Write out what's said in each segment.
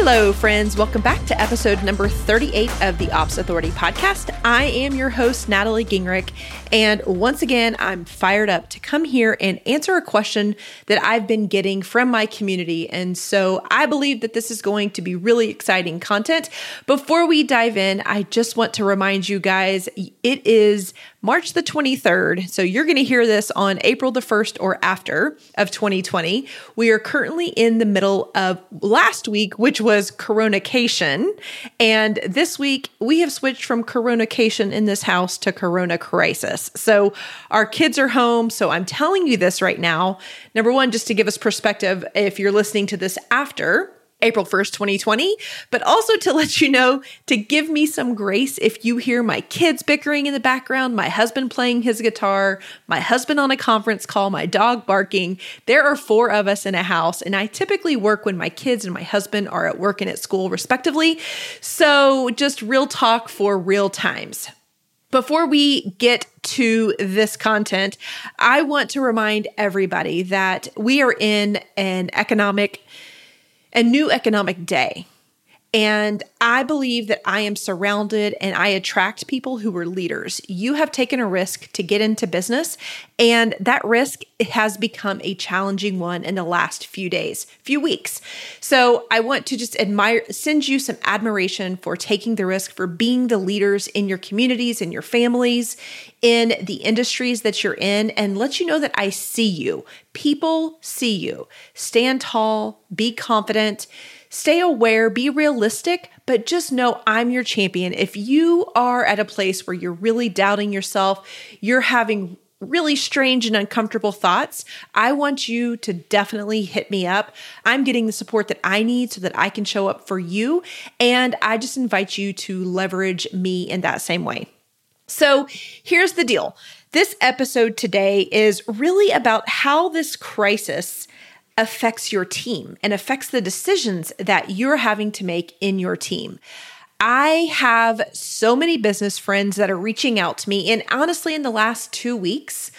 Hello, friends. Welcome back to episode number 38 of the Ops Authority podcast. I am your host, Natalie Gingrich. And once again, I'm fired up to come here and answer a question that I've been getting from my community. And so I believe that this is going to be really exciting content. Before we dive in, I just want to remind you guys it is March the 23rd. So you're going to hear this on April the 1st or after of 2020. We are currently in the middle of last week, which was Coronacation. And this week we have switched from Coronacation in this house to Corona Crisis. So our kids are home. So I'm telling you this right now. Number one, just to give us perspective, if you're listening to this after, April 1st, 2020, but also to let you know to give me some grace if you hear my kids bickering in the background, my husband playing his guitar, my husband on a conference call, my dog barking. There are four of us in a house, and I typically work when my kids and my husband are at work and at school, respectively. So just real talk for real times. Before we get to this content, I want to remind everybody that we are in an economic a new economic day. And I believe that I am surrounded and I attract people who are leaders. You have taken a risk to get into business, and that risk has become a challenging one in the last few days, few weeks. So I want to just admire, send you some admiration for taking the risk, for being the leaders in your communities, in your families, in the industries that you're in, and let you know that I see you. People see you. Stand tall, be confident Stay aware, be realistic, but just know I'm your champion. If you are at a place where you're really doubting yourself, you're having really strange and uncomfortable thoughts, I want you to definitely hit me up. I'm getting the support that I need so that I can show up for you. And I just invite you to leverage me in that same way. So here's the deal this episode today is really about how this crisis affects your team and affects the decisions that you're having to make in your team. I have so many business friends that are reaching out to me. And honestly, in the last two weeks,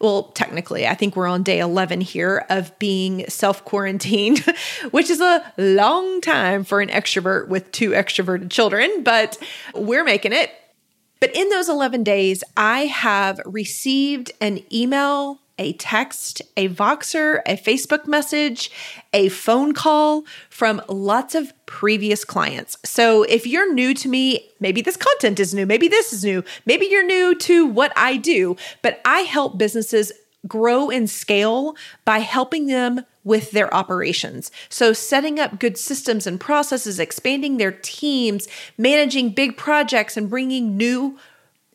well, technically, I think we're on day 11 here of being self quarantined, which is a long time for an extrovert with two extroverted children, but we're making it. But in those 11 days, I have received an email a text, a Voxer, a Facebook message, a phone call from lots of previous clients. So if you're new to me, maybe this content is new, maybe this is new, maybe you're new to what I do, but I help businesses grow and scale by helping them with their operations. So, setting up good systems and processes, expanding their teams, managing big projects, and bringing new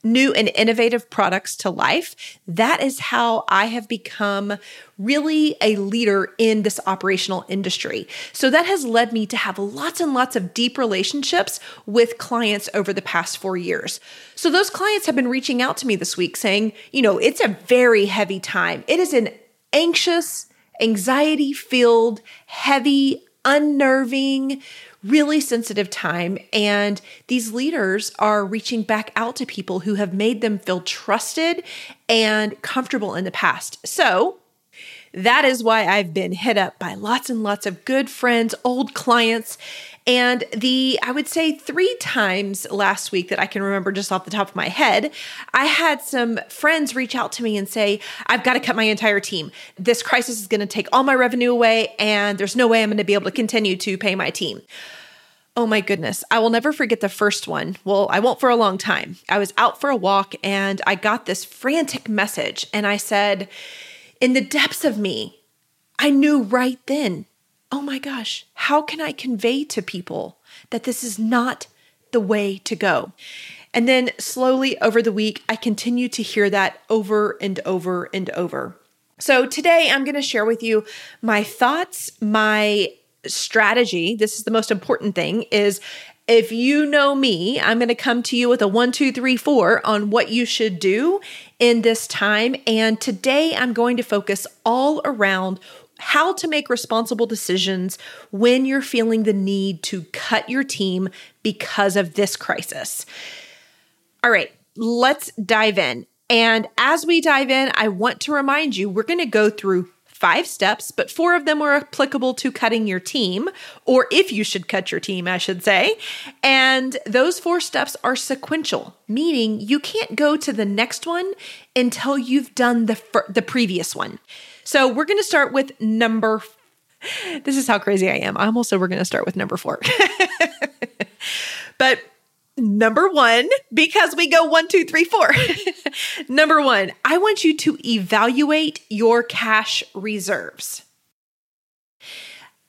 new and innovative products to life. That is how I have become really a leader in this operational industry. So that has led me to have lots and lots of deep relationships with clients over the past four years. So those clients have been reaching out to me this week saying, you know, it's a very heavy time. It is an anxious, anxiety filled, heavy, unnerving, really sensitive time. And these leaders are reaching back out to people who have made them feel trusted and comfortable in the past. So, that is why I've been hit up by lots and lots of good friends, old clients, and the, I would say three times last week that I can remember just off the top of my head, I had some friends reach out to me and say, I've got to cut my entire team. This crisis is going to take all my revenue away, and there's no way I'm going to be able to continue to pay my team. Oh my goodness. I will never forget the first one. Well, I won't for a long time. I was out for a walk and I got this frantic message, and I said, in the depths of me, I knew right then oh my gosh, how can I convey to people that this is not the way to go? And then slowly over the week, I continue to hear that over and over and over. So today I'm going to share with you my thoughts, my strategy. This is the most important thing is if you know me, I'm going to come to you with a one, two, three, four on what you should do in this time. And today I'm going to focus all around how to make responsible decisions when you're feeling the need to cut your team because of this crisis. All right, let's dive in. And as we dive in, I want to remind you we're going to go through five steps, but four of them are applicable to cutting your team, or if you should cut your team, I should say. And those four steps are sequential, meaning you can't go to the next one until you've done the, fir- the previous one. So we're going to start with number. This is how crazy I am. I almost said we're going to start with number four. but number one, because we go one, two, three, four. number one, I want you to evaluate your cash reserves.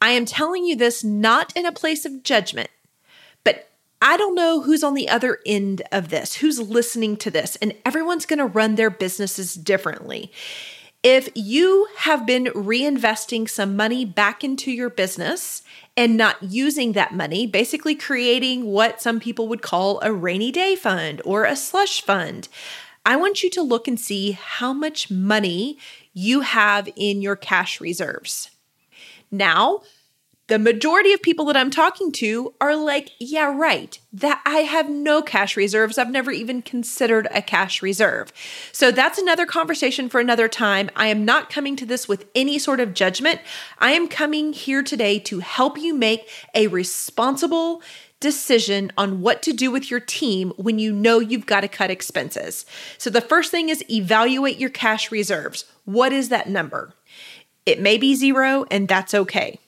I am telling you this not in a place of judgment, but I don't know who's on the other end of this, who's listening to this, and everyone's going to run their businesses differently. If you have been reinvesting some money back into your business and not using that money, basically creating what some people would call a rainy day fund or a slush fund, I want you to look and see how much money you have in your cash reserves. Now, the majority of people that I'm talking to are like, yeah, right. That I have no cash reserves. I've never even considered a cash reserve. So that's another conversation for another time. I am not coming to this with any sort of judgment. I am coming here today to help you make a responsible decision on what to do with your team when you know you've got to cut expenses. So the first thing is evaluate your cash reserves. What is that number? It may be zero, and that's okay.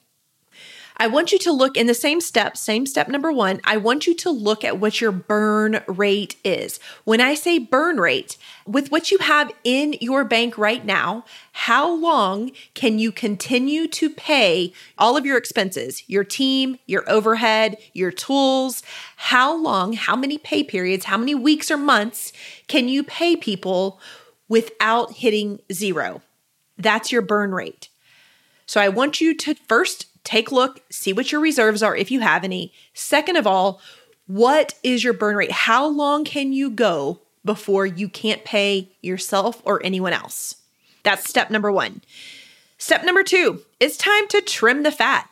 I want you to look in the same step, same step number one. I want you to look at what your burn rate is. When I say burn rate, with what you have in your bank right now, how long can you continue to pay all of your expenses, your team, your overhead, your tools? How long, how many pay periods, how many weeks or months can you pay people without hitting zero? That's your burn rate. So I want you to first take a look, see what your reserves are if you have any. Second of all, what is your burn rate? How long can you go before you can't pay yourself or anyone else? That's step number one. Step number two, it's time to trim the fat.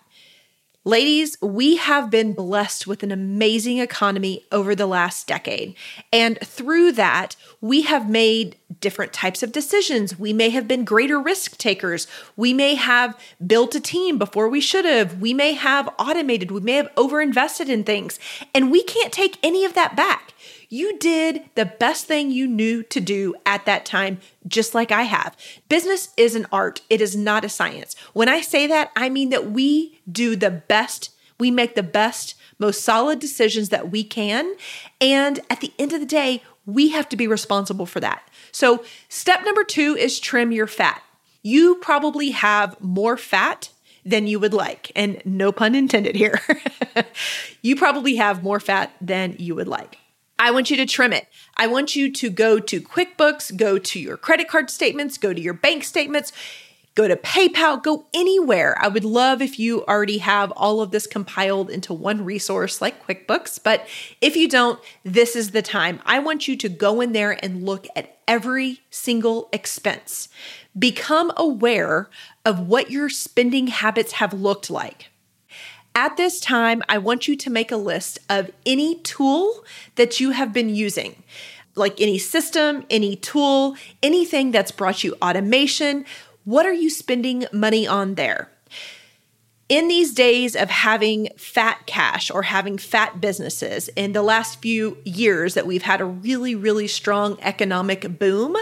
Ladies, we have been blessed with an amazing economy over the last decade. And through that, we have made different types of decisions. We may have been greater risk takers. We may have built a team before we should have. We may have automated. We may have overinvested in things. And we can't take any of that back. You did the best thing you knew to do at that time, just like I have. Business is an art, it is not a science. When I say that, I mean that we do the best, we make the best, most solid decisions that we can. And at the end of the day, we have to be responsible for that. So, step number two is trim your fat. You probably have more fat than you would like. And no pun intended here. you probably have more fat than you would like. I want you to trim it. I want you to go to QuickBooks, go to your credit card statements, go to your bank statements, go to PayPal, go anywhere. I would love if you already have all of this compiled into one resource like QuickBooks, but if you don't, this is the time. I want you to go in there and look at every single expense. Become aware of what your spending habits have looked like. At this time, I want you to make a list of any tool that you have been using, like any system, any tool, anything that's brought you automation. What are you spending money on there? in these days of having fat cash or having fat businesses in the last few years that we've had a really, really strong economic boom,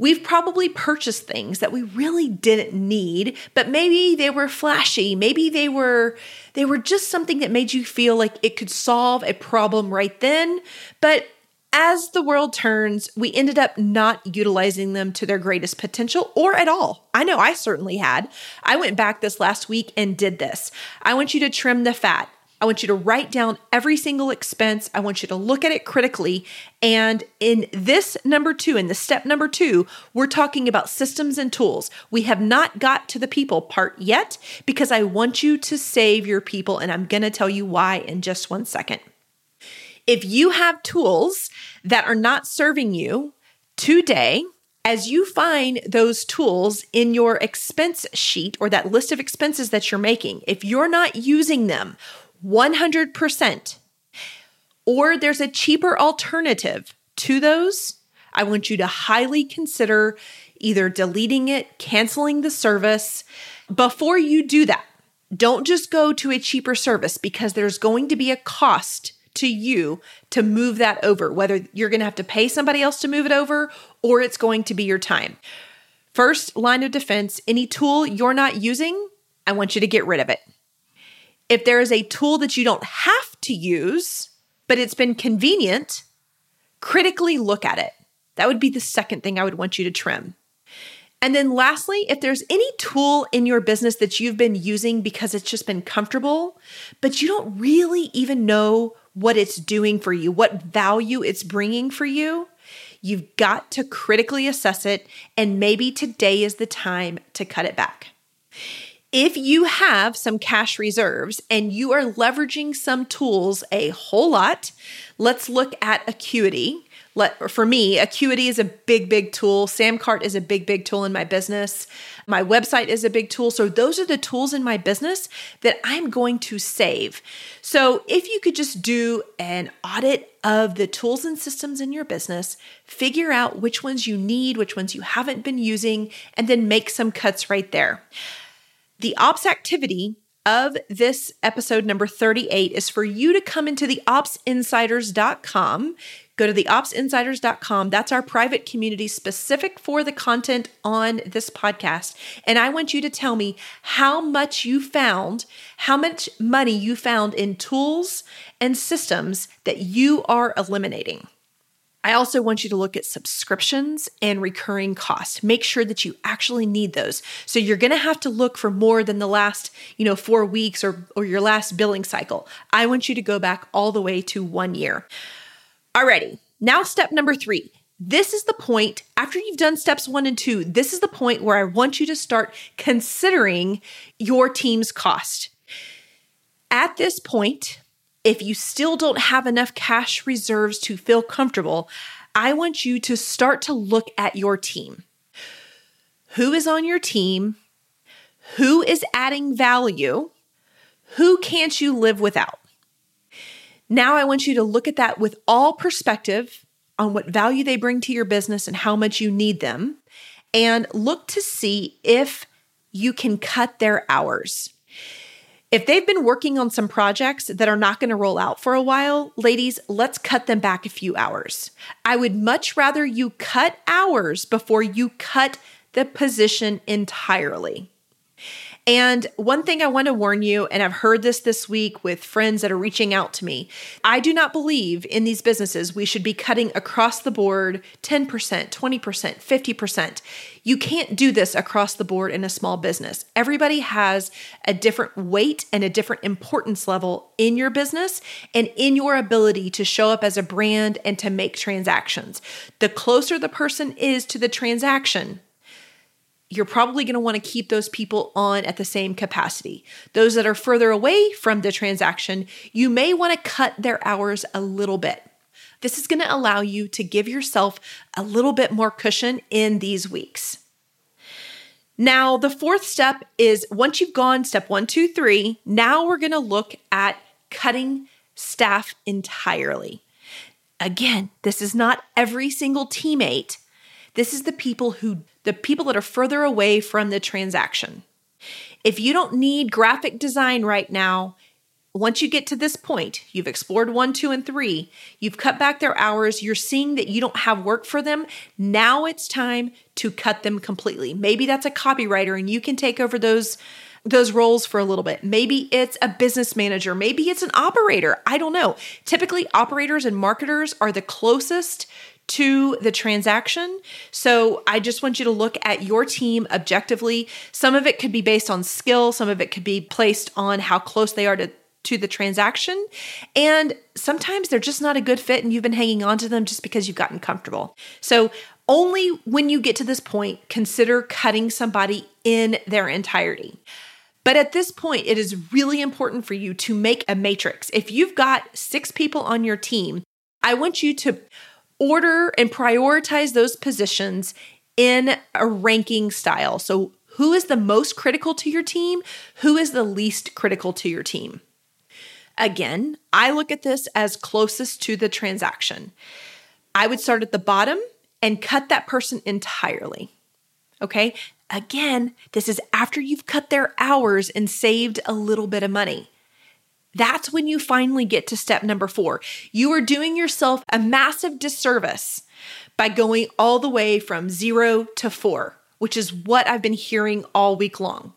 we've probably purchased things that we really didn't need, but maybe they were flashy. Maybe they were they were just something that made you feel like it could solve a problem right then, but as the world turns, we ended up not utilizing them to their greatest potential or at all. I know I certainly had. I went back this last week and did this. I want you to trim the fat. I want you to write down every single expense. I want you to look at it critically. And in this number two, in the step number two, we're talking about systems and tools. We have not got to the people part yet because I want you to save your people. And I'm going to tell you why in just one second. If you have tools that are not serving you today, as you find those tools in your expense sheet or that list of expenses that you're making, if you're not using them 100%, or there's a cheaper alternative to those, I want you to highly consider either deleting it, canceling the service. Before you do that, don't just go to a cheaper service because there's going to be a cost to you to move that over, whether you're going to have to pay somebody else to move it over or it's going to be your time. First line of defense any tool you're not using, I want you to get rid of it. If there is a tool that you don't have to use, but it's been convenient, critically look at it. That would be the second thing I would want you to trim. And then lastly, if there's any tool in your business that you've been using because it's just been comfortable, but you don't really even know what it's doing for you, what value it's bringing for you, you've got to critically assess it. And maybe today is the time to cut it back. If you have some cash reserves and you are leveraging some tools a whole lot, let's look at Acuity. Let, for me, Acuity is a big, big tool. Samcart is a big, big tool in my business. My website is a big tool. So, those are the tools in my business that I'm going to save. So, if you could just do an audit of the tools and systems in your business, figure out which ones you need, which ones you haven't been using, and then make some cuts right there. The ops activity of this episode number 38 is for you to come into the opsinsiders.com. Go to the opsinsiders.com. That's our private community specific for the content on this podcast. And I want you to tell me how much you found, how much money you found in tools and systems that you are eliminating. I also want you to look at subscriptions and recurring costs. Make sure that you actually need those. So you're going to have to look for more than the last, you know, 4 weeks or or your last billing cycle. I want you to go back all the way to 1 year. Alrighty. Now step number 3. This is the point after you've done steps 1 and 2. This is the point where I want you to start considering your team's cost. At this point, if you still don't have enough cash reserves to feel comfortable, I want you to start to look at your team. Who is on your team? Who is adding value? Who can't you live without? Now, I want you to look at that with all perspective on what value they bring to your business and how much you need them, and look to see if you can cut their hours. If they've been working on some projects that are not going to roll out for a while, ladies, let's cut them back a few hours. I would much rather you cut hours before you cut the position entirely. And one thing I want to warn you, and I've heard this this week with friends that are reaching out to me I do not believe in these businesses we should be cutting across the board 10%, 20%, 50%. You can't do this across the board in a small business. Everybody has a different weight and a different importance level in your business and in your ability to show up as a brand and to make transactions. The closer the person is to the transaction, you're probably going to want to keep those people on at the same capacity. Those that are further away from the transaction, you may want to cut their hours a little bit. This is going to allow you to give yourself a little bit more cushion in these weeks. Now, the fourth step is once you've gone step one, two, three, now we're going to look at cutting staff entirely. Again, this is not every single teammate. This is the people who the people that are further away from the transaction. If you don't need graphic design right now, once you get to this point, you've explored one, two, and three, you've cut back their hours, you're seeing that you don't have work for them. Now it's time to cut them completely. Maybe that's a copywriter and you can take over those those roles for a little bit. Maybe it's a business manager, maybe it's an operator. I don't know. Typically, operators and marketers are the closest to the transaction. So I just want you to look at your team objectively. Some of it could be based on skill, some of it could be placed on how close they are to to the transaction. And sometimes they're just not a good fit and you've been hanging on to them just because you've gotten comfortable. So, only when you get to this point, consider cutting somebody in their entirety. But at this point, it is really important for you to make a matrix. If you've got six people on your team, I want you to order and prioritize those positions in a ranking style. So, who is the most critical to your team? Who is the least critical to your team? Again, I look at this as closest to the transaction. I would start at the bottom and cut that person entirely. Okay. Again, this is after you've cut their hours and saved a little bit of money. That's when you finally get to step number four. You are doing yourself a massive disservice by going all the way from zero to four, which is what I've been hearing all week long.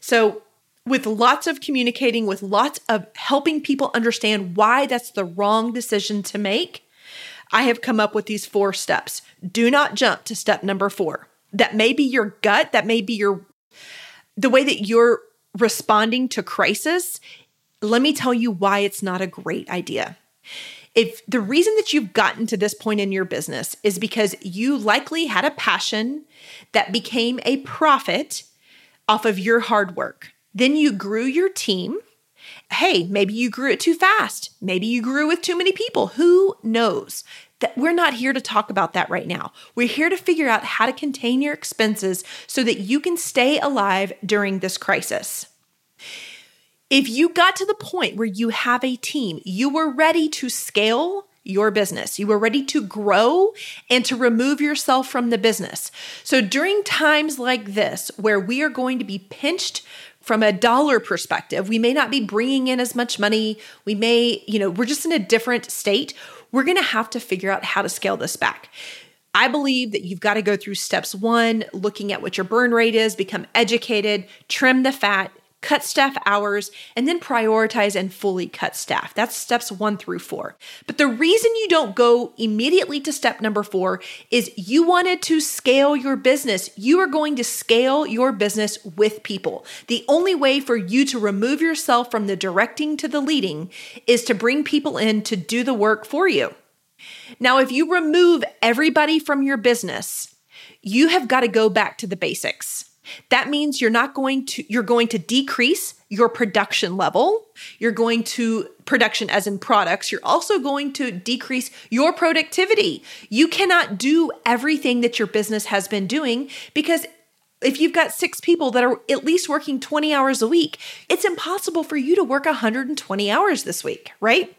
So, with lots of communicating, with lots of helping people understand why that's the wrong decision to make, I have come up with these four steps. Do not jump to step number four. That may be your gut, that may be your the way that you're responding to crisis. Let me tell you why it's not a great idea. If the reason that you've gotten to this point in your business is because you likely had a passion that became a profit off of your hard work, then you grew your team. Hey, maybe you grew it too fast. Maybe you grew with too many people. Who knows? That we're not here to talk about that right now. We're here to figure out how to contain your expenses so that you can stay alive during this crisis. If you got to the point where you have a team, you were ready to scale your business. You were ready to grow and to remove yourself from the business. So during times like this, where we are going to be pinched from a dollar perspective, we may not be bringing in as much money. We may, you know, we're just in a different state. We're going to have to figure out how to scale this back. I believe that you've got to go through steps one, looking at what your burn rate is, become educated, trim the fat, cut staff hours, and then prioritize and fully cut staff. That's steps one through four. But the reason you don't go immediately to step number four is you wanted to scale your business. You are going to scale your business with people. The only way for you to remove yourself from the directing to the leading is to bring people in to do the work for you. Now, if you remove everybody from your business, you have got to go back to the basics. That means you're not going to you're going to decrease your production level. You're going to production as in products. You're also going to decrease your productivity. You cannot do everything that your business has been doing because if you've got six people that are at least working 20 hours a week, it's impossible for you to work 120 hours this week, right?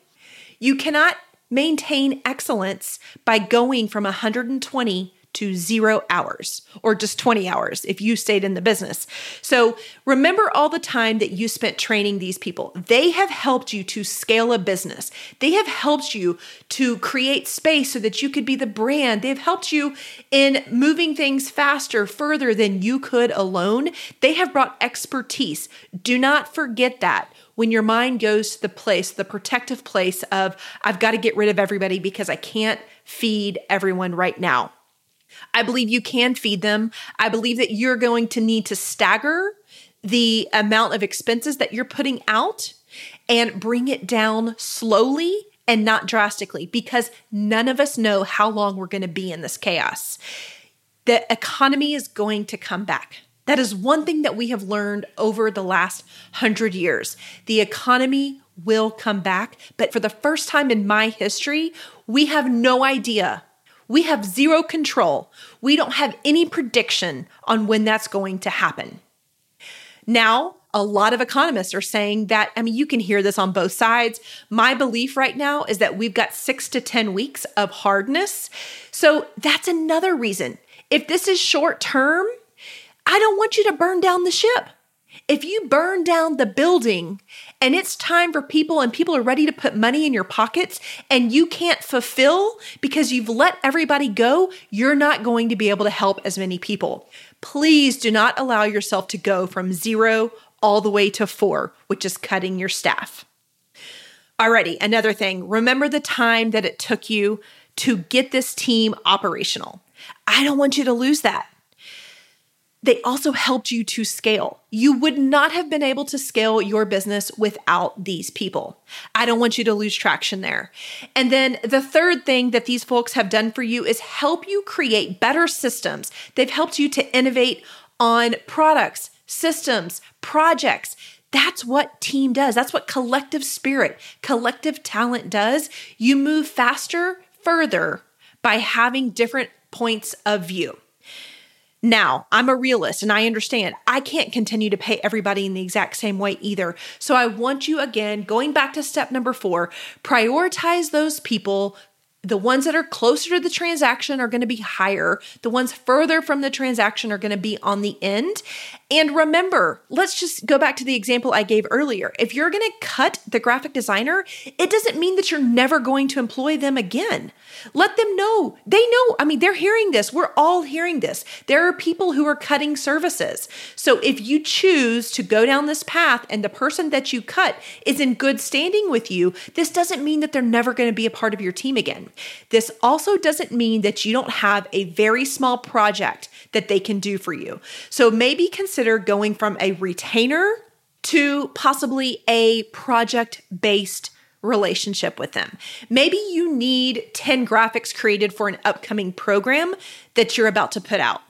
You cannot maintain excellence by going from 120 to zero hours or just 20 hours if you stayed in the business. So remember all the time that you spent training these people. They have helped you to scale a business, they have helped you to create space so that you could be the brand. They've helped you in moving things faster, further than you could alone. They have brought expertise. Do not forget that when your mind goes to the place, the protective place of, I've got to get rid of everybody because I can't feed everyone right now. I believe you can feed them. I believe that you're going to need to stagger the amount of expenses that you're putting out and bring it down slowly and not drastically because none of us know how long we're going to be in this chaos. The economy is going to come back. That is one thing that we have learned over the last hundred years. The economy will come back, but for the first time in my history, we have no idea we have zero control. We don't have any prediction on when that's going to happen. Now, a lot of economists are saying that, I mean, you can hear this on both sides. My belief right now is that we've got six to 10 weeks of hardness. So that's another reason. If this is short term, I don't want you to burn down the ship. If you burn down the building and it's time for people and people are ready to put money in your pockets and you can't fulfill because you've let everybody go, you're not going to be able to help as many people. Please do not allow yourself to go from zero all the way to four, which is cutting your staff. Alrighty, another thing. Remember the time that it took you to get this team operational. I don't want you to lose that they also helped you to scale. You would not have been able to scale your business without these people. I don't want you to lose traction there. And then the third thing that these folks have done for you is help you create better systems. They've helped you to innovate on products, systems, projects. That's what team does. That's what collective spirit, collective talent does. You move faster, further by having different points of view. Now, I'm a realist and I understand I can't continue to pay everybody in the exact same way either. So I want you again, going back to step number four, prioritize those people the ones that are closer to the transaction are going to be higher. The ones further from the transaction are going to be on the end. And remember, let's just go back to the example I gave earlier. If you're going to cut the graphic designer, it doesn't mean that you're never going to employ them again. Let them know. They know. I mean, they're hearing this. We're all hearing this. There are people who are cutting services. So if you choose to go down this path and the person that you cut is in good standing with you, this doesn't mean that they're never going to be a part of your team again. This also doesn't mean that you don't have a very small project that they can do for you. So maybe consider going from a retainer to possibly a project based relationship with them. Maybe you need 10 graphics created for an upcoming program that you're about to put out.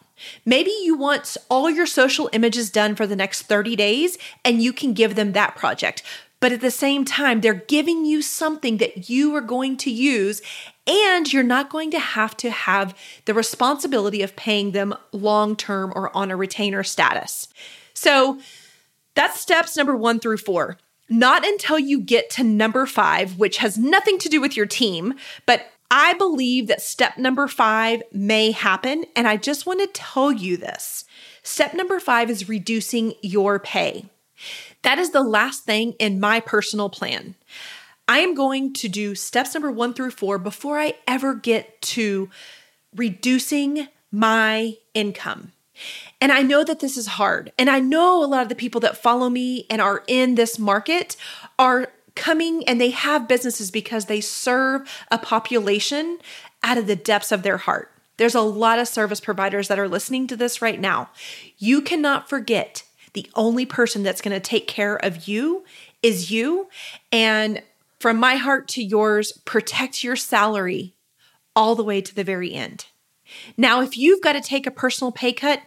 Maybe you want all your social images done for the next 30 days and you can give them that project. But at the same time, they're giving you something that you are going to use, and you're not going to have to have the responsibility of paying them long term or on a retainer status. So that's steps number one through four. Not until you get to number five, which has nothing to do with your team, but I believe that step number five may happen. And I just want to tell you this. Step number five is reducing your pay. That is the last thing in my personal plan. I am going to do steps number one through four before I ever get to reducing my income. And I know that this is hard. And I know a lot of the people that follow me and are in this market are coming and they have businesses because they serve a population out of the depths of their heart. There's a lot of service providers that are listening to this right now. You cannot forget the only person that's going to take care of you is you. And from my heart to yours, protect your salary all the way to the very end. Now, if you've got to take a personal pay cut,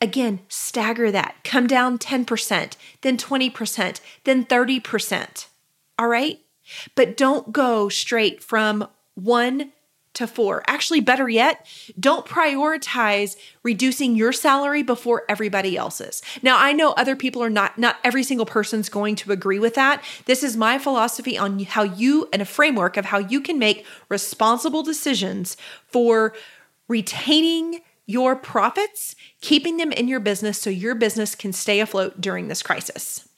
again, stagger that. Come down 10%, then 20%, then 30%. All right? But don't go straight from one to four. Actually, better yet, don't prioritize reducing your salary before everybody else's. Now, I know other people are not, not every single person's going to agree with that. This is my philosophy on how you, and a framework of how you can make responsible decisions for retaining your profits, keeping them in your business so your business can stay afloat during this crisis.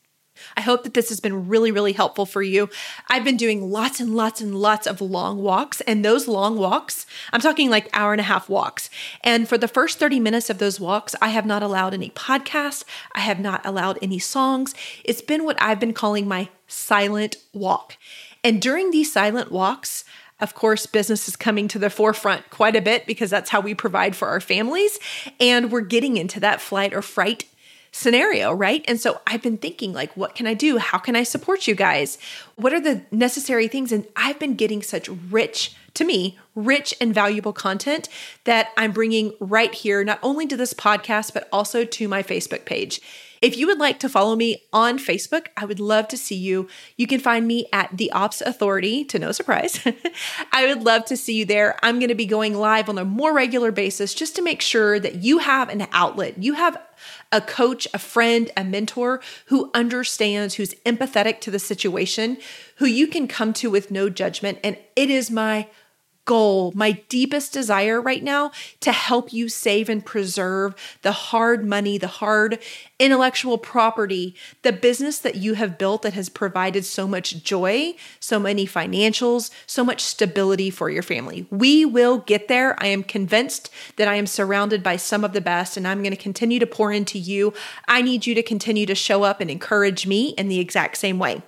I hope that this has been really, really helpful for you. I've been doing lots and lots and lots of long walks, and those long walks, I'm talking like hour and a half walks. And for the first 30 minutes of those walks, I have not allowed any podcasts, I have not allowed any songs. It's been what I've been calling my silent walk. And during these silent walks, of course, business is coming to the forefront quite a bit because that's how we provide for our families. And we're getting into that flight or fright scenario, right? And so I've been thinking, like, what can I do? How can I support you guys? What are the necessary things? And I've been getting such rich, to me, rich and valuable content that I'm bringing right here, not only to this podcast, but also to my Facebook page. If you would like to follow me on Facebook, I would love to see you. You can find me at The Ops Authority, to no surprise. I would love to see you there. I'm going to be going live on a more regular basis just to make sure that you have an outlet. You have a coach, a friend, a mentor who understands, who's empathetic to the situation, who you can come to with no judgment. And it is my goal, my deepest desire right now to help you save and preserve the hard money, the hard intellectual property, the business that you have built that has provided so much joy, so many financials, so much stability for your family. We will get there. I am convinced that I am surrounded by some of the best and I'm going to continue to pour into you. I need you to continue to show up and encourage me in the exact same way.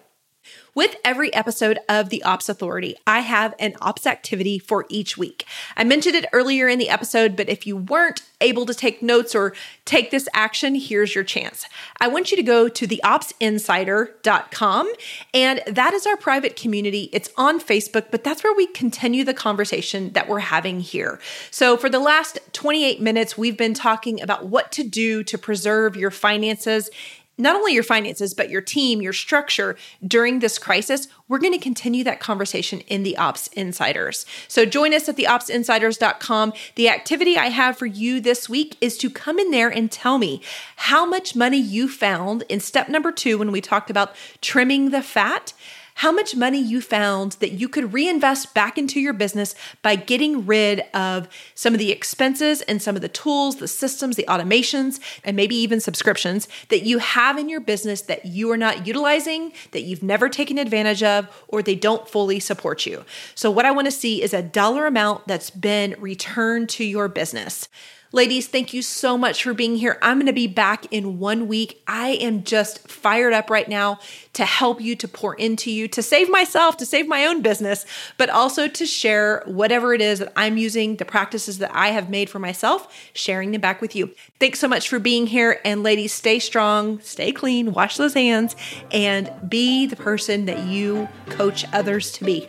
With every episode of The Ops Authority, I have an ops activity for each week. I mentioned it earlier in the episode, but if you weren't able to take notes or take this action, here's your chance. I want you to go to theopsinsider.com, and that is our private community. It's on Facebook, but that's where we continue the conversation that we're having here. So, for the last 28 minutes, we've been talking about what to do to preserve your finances not only your finances, but your team, your structure during this crisis, we're going to continue that conversation in the Ops Insiders. So join us at theopsinsiders.com. The activity I have for you this week is to come in there and tell me how much money you found in step number two when we talked about trimming the fat how much money you found that you could reinvest back into your business by getting rid of some of the expenses and some of the tools, the systems, the automations, and maybe even subscriptions that you have in your business that you are not utilizing, that you've never taken advantage of, or they don't fully support you. So, what I want to see is a dollar amount that's been returned to your business. Ladies, thank you so much for being here. I'm going to be back in one week. I am just fired up right now to help you, to pour into you, to save myself, to save my own business, but also to share whatever it is that I'm using, the practices that I have made for myself, sharing them back with you. Thanks so much for being here. And ladies, stay strong, stay clean, wash those hands, and be the person that you coach others to be.